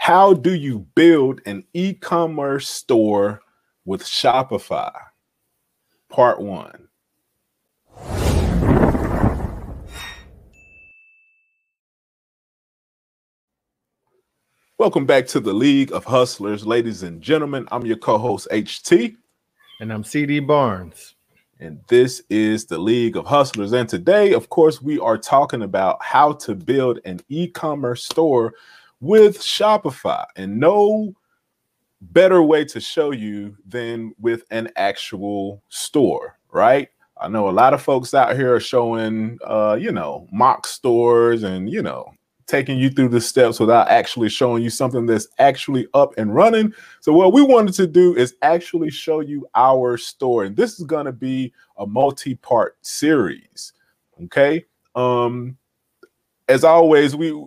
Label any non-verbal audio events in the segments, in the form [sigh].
How do you build an e commerce store with Shopify? Part one. Welcome back to the League of Hustlers, ladies and gentlemen. I'm your co host, HT. And I'm CD Barnes. And this is the League of Hustlers. And today, of course, we are talking about how to build an e commerce store with Shopify. And no better way to show you than with an actual store, right? I know a lot of folks out here are showing, uh, you know, mock stores and, you know, taking you through the steps without actually showing you something that's actually up and running. So what we wanted to do is actually show you our store. And this is going to be a multi-part series. Okay? Um as always we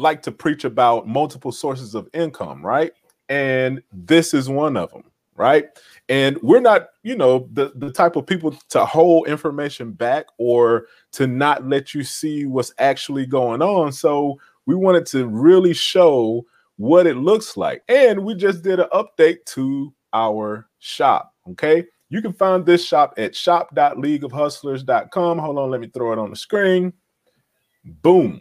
like to preach about multiple sources of income, right? And this is one of them, right? And we're not, you know, the, the type of people to hold information back or to not let you see what's actually going on. So we wanted to really show what it looks like. And we just did an update to our shop. Okay. You can find this shop at shop.leagueofhustlers.com. Hold on, let me throw it on the screen. Boom.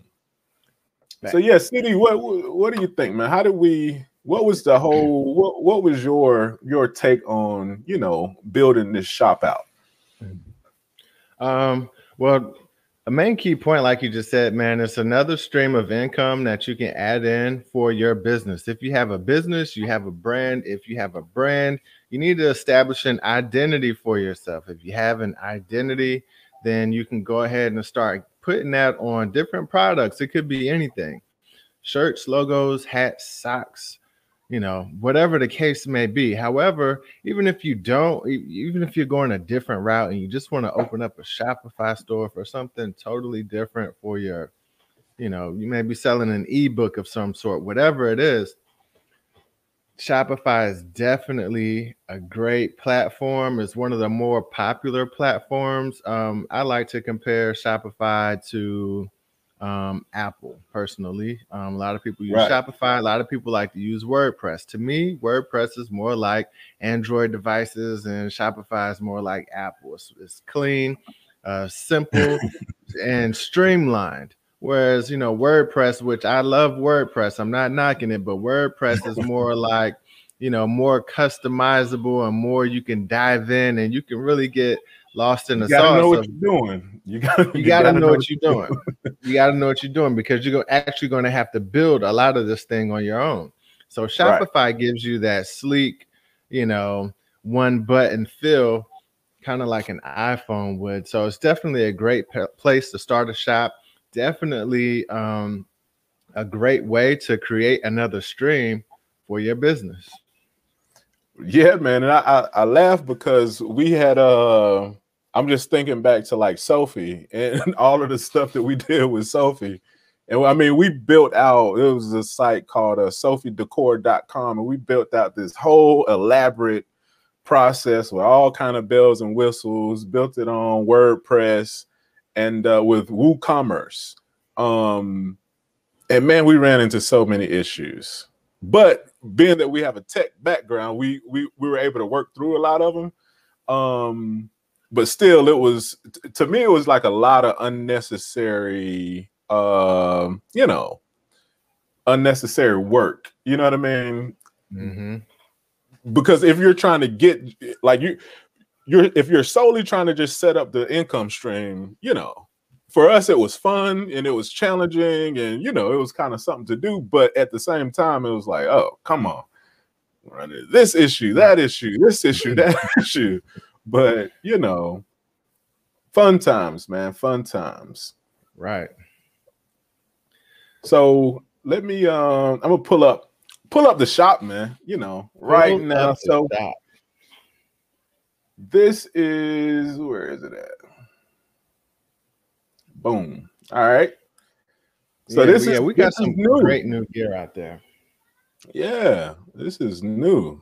So yeah, CD, what what do you think, man? How did we what was the whole what what was your your take on, you know, building this shop out? Um, well, a main key point, like you just said, man, it's another stream of income that you can add in for your business. If you have a business, you have a brand. If you have a brand, you need to establish an identity for yourself. If you have an identity, then you can go ahead and start putting that on different products. It could be anything shirts, logos, hats, socks, you know, whatever the case may be. However, even if you don't, even if you're going a different route and you just want to open up a Shopify store for something totally different for your, you know, you may be selling an ebook of some sort, whatever it is. Shopify is definitely a great platform. It's one of the more popular platforms. Um, I like to compare Shopify to um, Apple personally. Um, a lot of people use right. Shopify. A lot of people like to use WordPress. To me, WordPress is more like Android devices, and Shopify is more like Apple. It's, it's clean, uh, simple, [laughs] and streamlined. Whereas, you know, WordPress, which I love WordPress, I'm not knocking it, but WordPress is [laughs] more like, you know, more customizable and more you can dive in and you can really get lost in the you gotta sauce. know what of, you're doing. You gotta, you, [laughs] you gotta, gotta know, know, what you're doing. [laughs] you gotta know what you're doing because you're actually going to have to build a lot of this thing on your own. So Shopify right. gives you that sleek, you know, one button feel, kind of like an iPhone would. So it's definitely a great p- place to start a shop. Definitely um, a great way to create another stream for your business. Yeah, man, and I, I, I laugh because we had uh I'm just thinking back to like Sophie and [laughs] all of the stuff that we did with Sophie. And I mean, we built out, it was a site called uh, sophiedecor.com, and we built out this whole elaborate process with all kind of bells and whistles, built it on WordPress and uh, with WooCommerce. Um, and man, we ran into so many issues. But being that we have a tech background, we we we were able to work through a lot of them. Um, but still, it was to me, it was like a lot of unnecessary, uh, you know, unnecessary work. You know what I mean? Mm-hmm. Because if you're trying to get like you, you're if you're solely trying to just set up the income stream, you know, for us it was fun and it was challenging and you know it was kind of something to do but at the same time it was like oh come on. This issue that issue this issue that [laughs] issue. But you know fun times man fun times. Right. So let me um i'm gonna pull up pull up the shop man you know right pull now. so this is where is it at Boom. All right. So yeah, this yeah, is we got some new. great new gear out there. Yeah, this is new.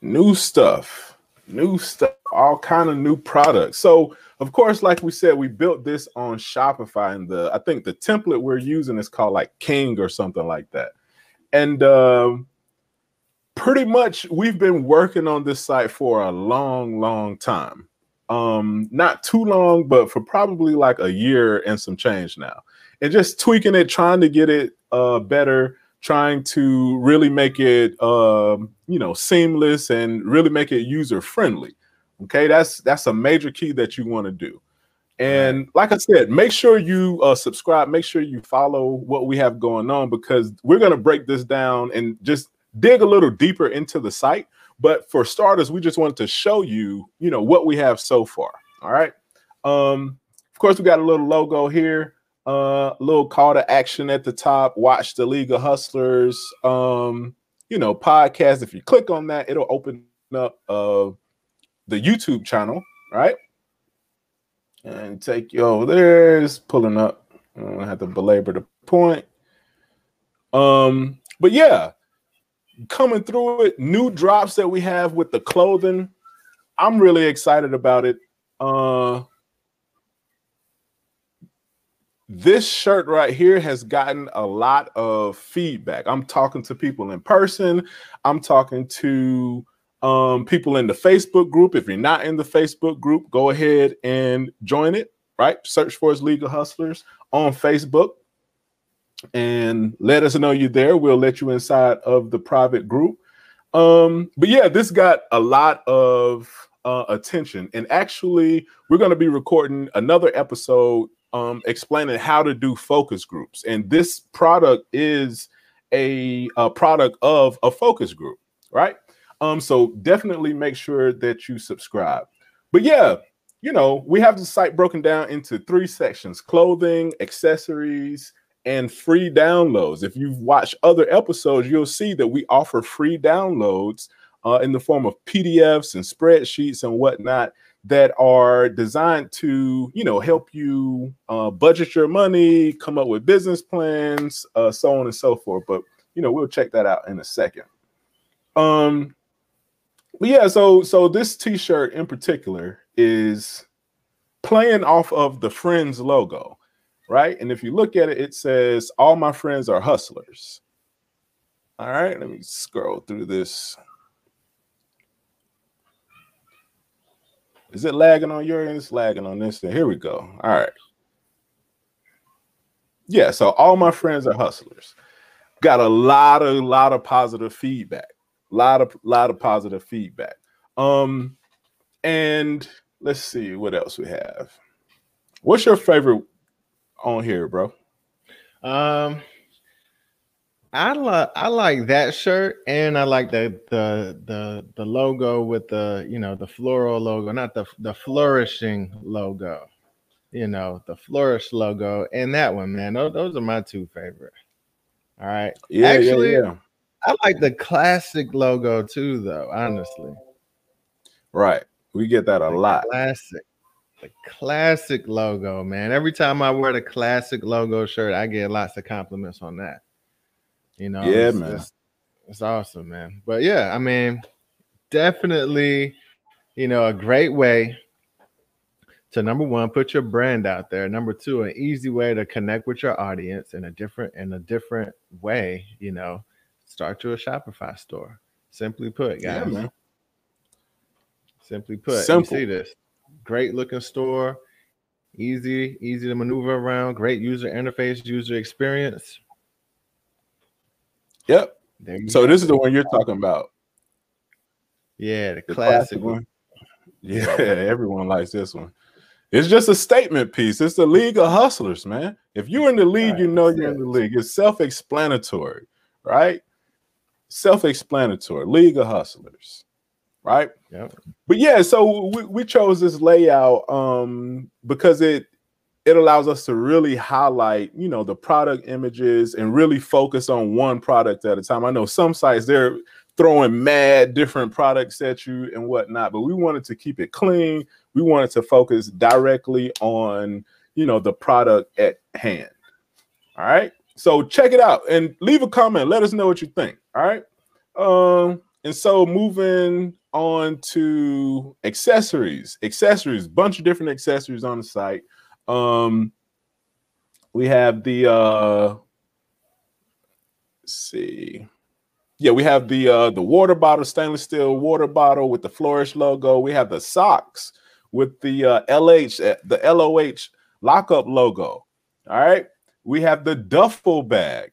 New stuff. New stuff, all kind of new products. So, of course, like we said, we built this on Shopify, and the I think the template we're using is called like King or something like that. and um, pretty much we've been working on this site for a long, long time. Um, not too long, but for probably like a year and some change now, and just tweaking it, trying to get it uh, better, trying to really make it um, you know seamless and really make it user friendly. Okay, that's that's a major key that you want to do. And like I said, make sure you uh, subscribe. Make sure you follow what we have going on because we're going to break this down and just dig a little deeper into the site. But for starters, we just wanted to show you, you know, what we have so far. All right. Um, of course, we got a little logo here, uh, a uh, little call to action at the top. Watch the League of Hustlers, um, you know, podcast. If you click on that, it'll open up uh, the YouTube channel, right? and take you over there. It's pulling up. I don't have to belabor the point. Um, but yeah, coming through it, new drops that we have with the clothing. I'm really excited about it. Uh this shirt right here has gotten a lot of feedback. I'm talking to people in person. I'm talking to um, people in the Facebook group. If you're not in the Facebook group, go ahead and join it. Right, search for us of Hustlers on Facebook, and let us know you're there. We'll let you inside of the private group. Um, but yeah, this got a lot of uh, attention, and actually, we're going to be recording another episode um, explaining how to do focus groups. And this product is a, a product of a focus group, right? Um, so definitely make sure that you subscribe. But yeah, you know, we have the site broken down into three sections: clothing, accessories, and free downloads. If you've watched other episodes, you'll see that we offer free downloads uh, in the form of PDFs and spreadsheets and whatnot that are designed to, you know, help you uh, budget your money, come up with business plans, uh, so on and so forth. But you know, we'll check that out in a second. Um, but yeah, so so this T-shirt in particular is playing off of the Friends logo, right? And if you look at it, it says "All my friends are hustlers." All right, let me scroll through this. Is it lagging on your end? It's lagging on this. thing. Here we go. All right. Yeah, so all my friends are hustlers. Got a lot of lot of positive feedback lot of lot of positive feedback. Um, and let's see what else we have. What's your favorite on here, bro? Um, I like I like that shirt, and I like the the the the logo with the you know the floral logo, not the the flourishing logo. You know the flourish logo, and that one, man. Those, those are my two favorite. All right. Yeah, Actually, yeah, yeah. I like the classic logo too, though. Honestly, right? We get that a the lot. Classic, the classic logo, man. Every time I wear the classic logo shirt, I get lots of compliments on that. You know, yeah, it's, man. It's, it's awesome, man. But yeah, I mean, definitely, you know, a great way to number one, put your brand out there. Number two, an easy way to connect with your audience in a different in a different way. You know, Start your Shopify store. Simply put, guys. Yeah, Simply put, Simple. you see this great looking store, easy, easy to maneuver around, great user interface, user experience. Yep. So this is the one you're talking about. Yeah, the, the classic, classic one. Yeah, [laughs] everyone likes this one. It's just a statement piece. It's the League of Hustlers, man. If you're in the league, right, you know you're in the league. It's self-explanatory, right? self-explanatory league of hustlers right? Yeah but yeah so we, we chose this layout um because it it allows us to really highlight you know the product images and really focus on one product at a time. I know some sites they're throwing mad different products at you and whatnot but we wanted to keep it clean. We wanted to focus directly on you know the product at hand. All right? So check it out and leave a comment. Let us know what you think. All right. Um, and so moving on to accessories, accessories, bunch of different accessories on the site. Um, we have the uh let's see. Yeah, we have the uh the water bottle, stainless steel water bottle with the Flourish logo. We have the socks with the uh, LH, uh, the LOH lockup logo. All right. We have the duffel bag.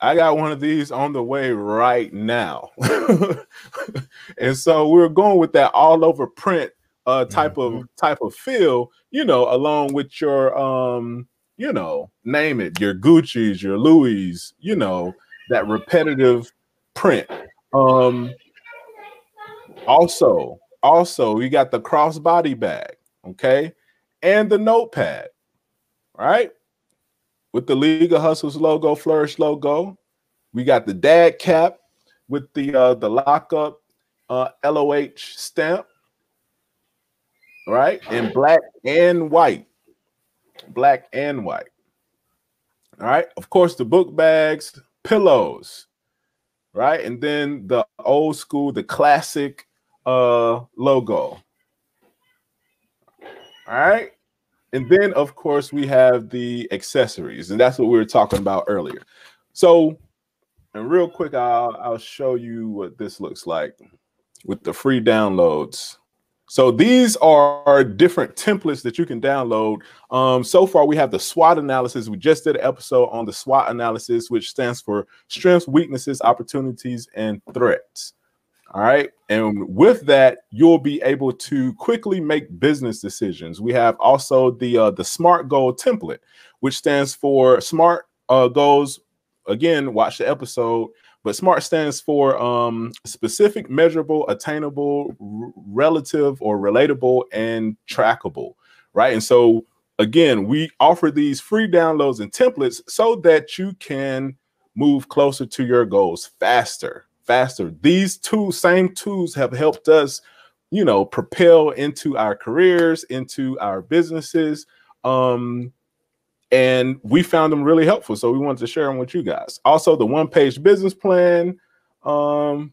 I got one of these on the way right now. [laughs] and so we're going with that all over print uh type mm-hmm. of type of feel, you know, along with your um, you know, name it, your Gucci's, your Louis, you know, that repetitive print. Um also, also we got the crossbody bag, okay, and the notepad, right? With the League of Hustlers logo, Flourish logo. We got the dad cap with the uh the lockup uh LOH stamp, right? In black and white. Black and white. All right. Of course, the book bags, pillows, right? And then the old school, the classic uh logo. All right. And then of course we have the accessories, and that's what we were talking about earlier. So, and real quick, I'll I'll show you what this looks like with the free downloads. So these are different templates that you can download. Um, so far, we have the SWOT analysis. We just did an episode on the SWOT analysis, which stands for strengths, weaknesses, opportunities, and threats. All right. And with that, you'll be able to quickly make business decisions. We have also the uh, the SMART goal template, which stands for SMART uh, goals. Again, watch the episode. But SMART stands for um, specific, measurable, attainable, r- relative, or relatable, and trackable. Right. And so again, we offer these free downloads and templates so that you can move closer to your goals faster faster. These two same tools have helped us, you know, propel into our careers, into our businesses. Um, and we found them really helpful. So we wanted to share them with you guys. Also, the one page business plan, um,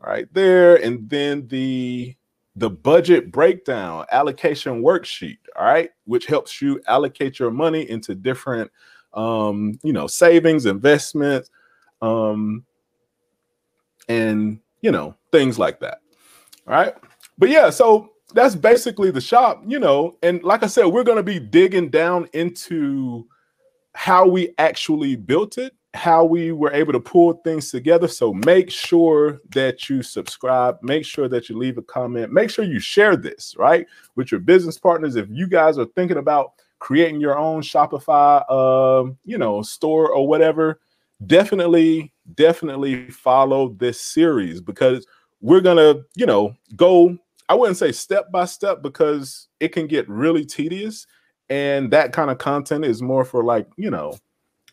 right there, and then the the budget breakdown allocation worksheet all right which helps you allocate your money into different um you know savings investments um and you know things like that. All right? But yeah so that's basically the shop you know and like i said we're going to be digging down into how we actually built it how we were able to pull things together. So make sure that you subscribe make sure that you leave a comment make sure you share this right with your business partners. If you guys are thinking about creating your own shopify um, you know store or whatever definitely definitely follow this series because we're gonna, you know, go. I wouldn't say step by step because it can get really tedious, and that kind of content is more for like you know,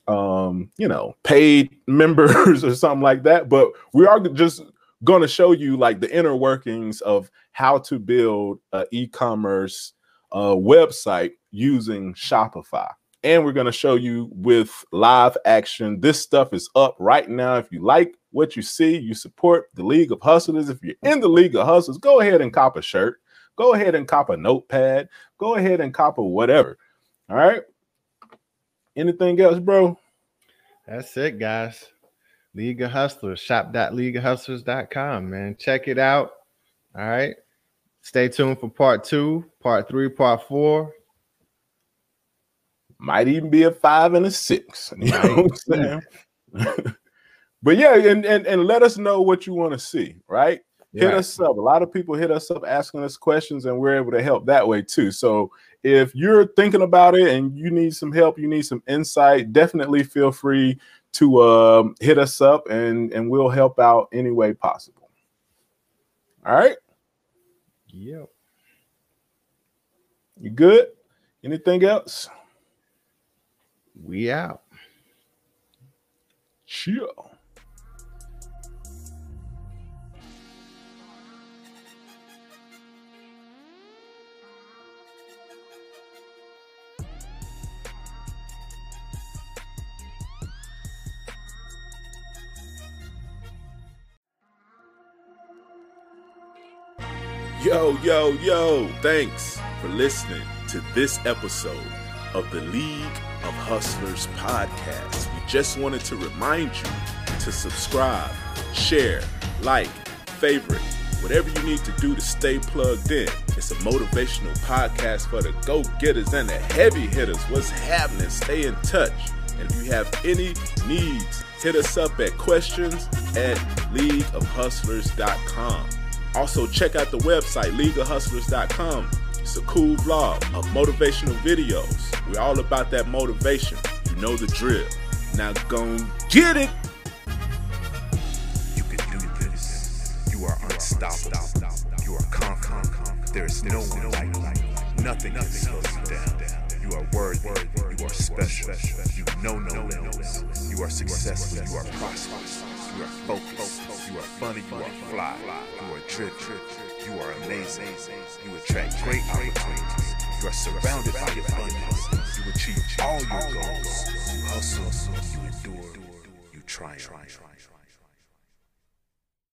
um, you know, paid [laughs] members or something like that. But we are just going to show you like the inner workings of how to build an e-commerce uh, website using Shopify and we're going to show you with live action. This stuff is up right now. If you like what you see, you support the League of Hustlers. If you're in the League of Hustlers, go ahead and cop a shirt. Go ahead and cop a notepad. Go ahead and cop a whatever. All right. Anything else, bro? That's it, guys. League of Hustlers, shop.leagueofhustlers.com, man. Check it out. All right. Stay tuned for part two, part three, part four might even be a five and a six. [laughs] You know what I'm saying? [laughs] but yeah, and, and and let us know what you want to see, right? Hit us up. A lot of people hit us up asking us questions, and we're able to help that way too. So if you're thinking about it and you need some help, you need some insight, definitely feel free to um, hit us up and and we'll help out any way possible. All right. Yep. You good? Anything else? We out. Chill. Yo, yo, yo, thanks for listening to this episode of the League of Hustlers podcast. We Just wanted to remind you to subscribe, share, like, favorite, whatever you need to do to stay plugged in. It's a motivational podcast for the go getters and the heavy hitters. What's happening? Stay in touch. And if you have any needs, hit us up at questions at leagueofhustlers.com. Also, check out the website, leagueofhustlers.com. It's a cool vlog of motivational videos. We're all about that motivation. You know the drill. Now go get it. You can do this. You are unstoppable. You are confident. There is no one like you. Nothing can slow you down. You are worthy. You are special. You know no limits. You are successful. You are prosperous. You are focused. You are funny. You are fly. You are driven. You are amazing. You attract great opportunities. You are surrounded by abundance. You achieve all your goals. You hustle. You endure. You triumph.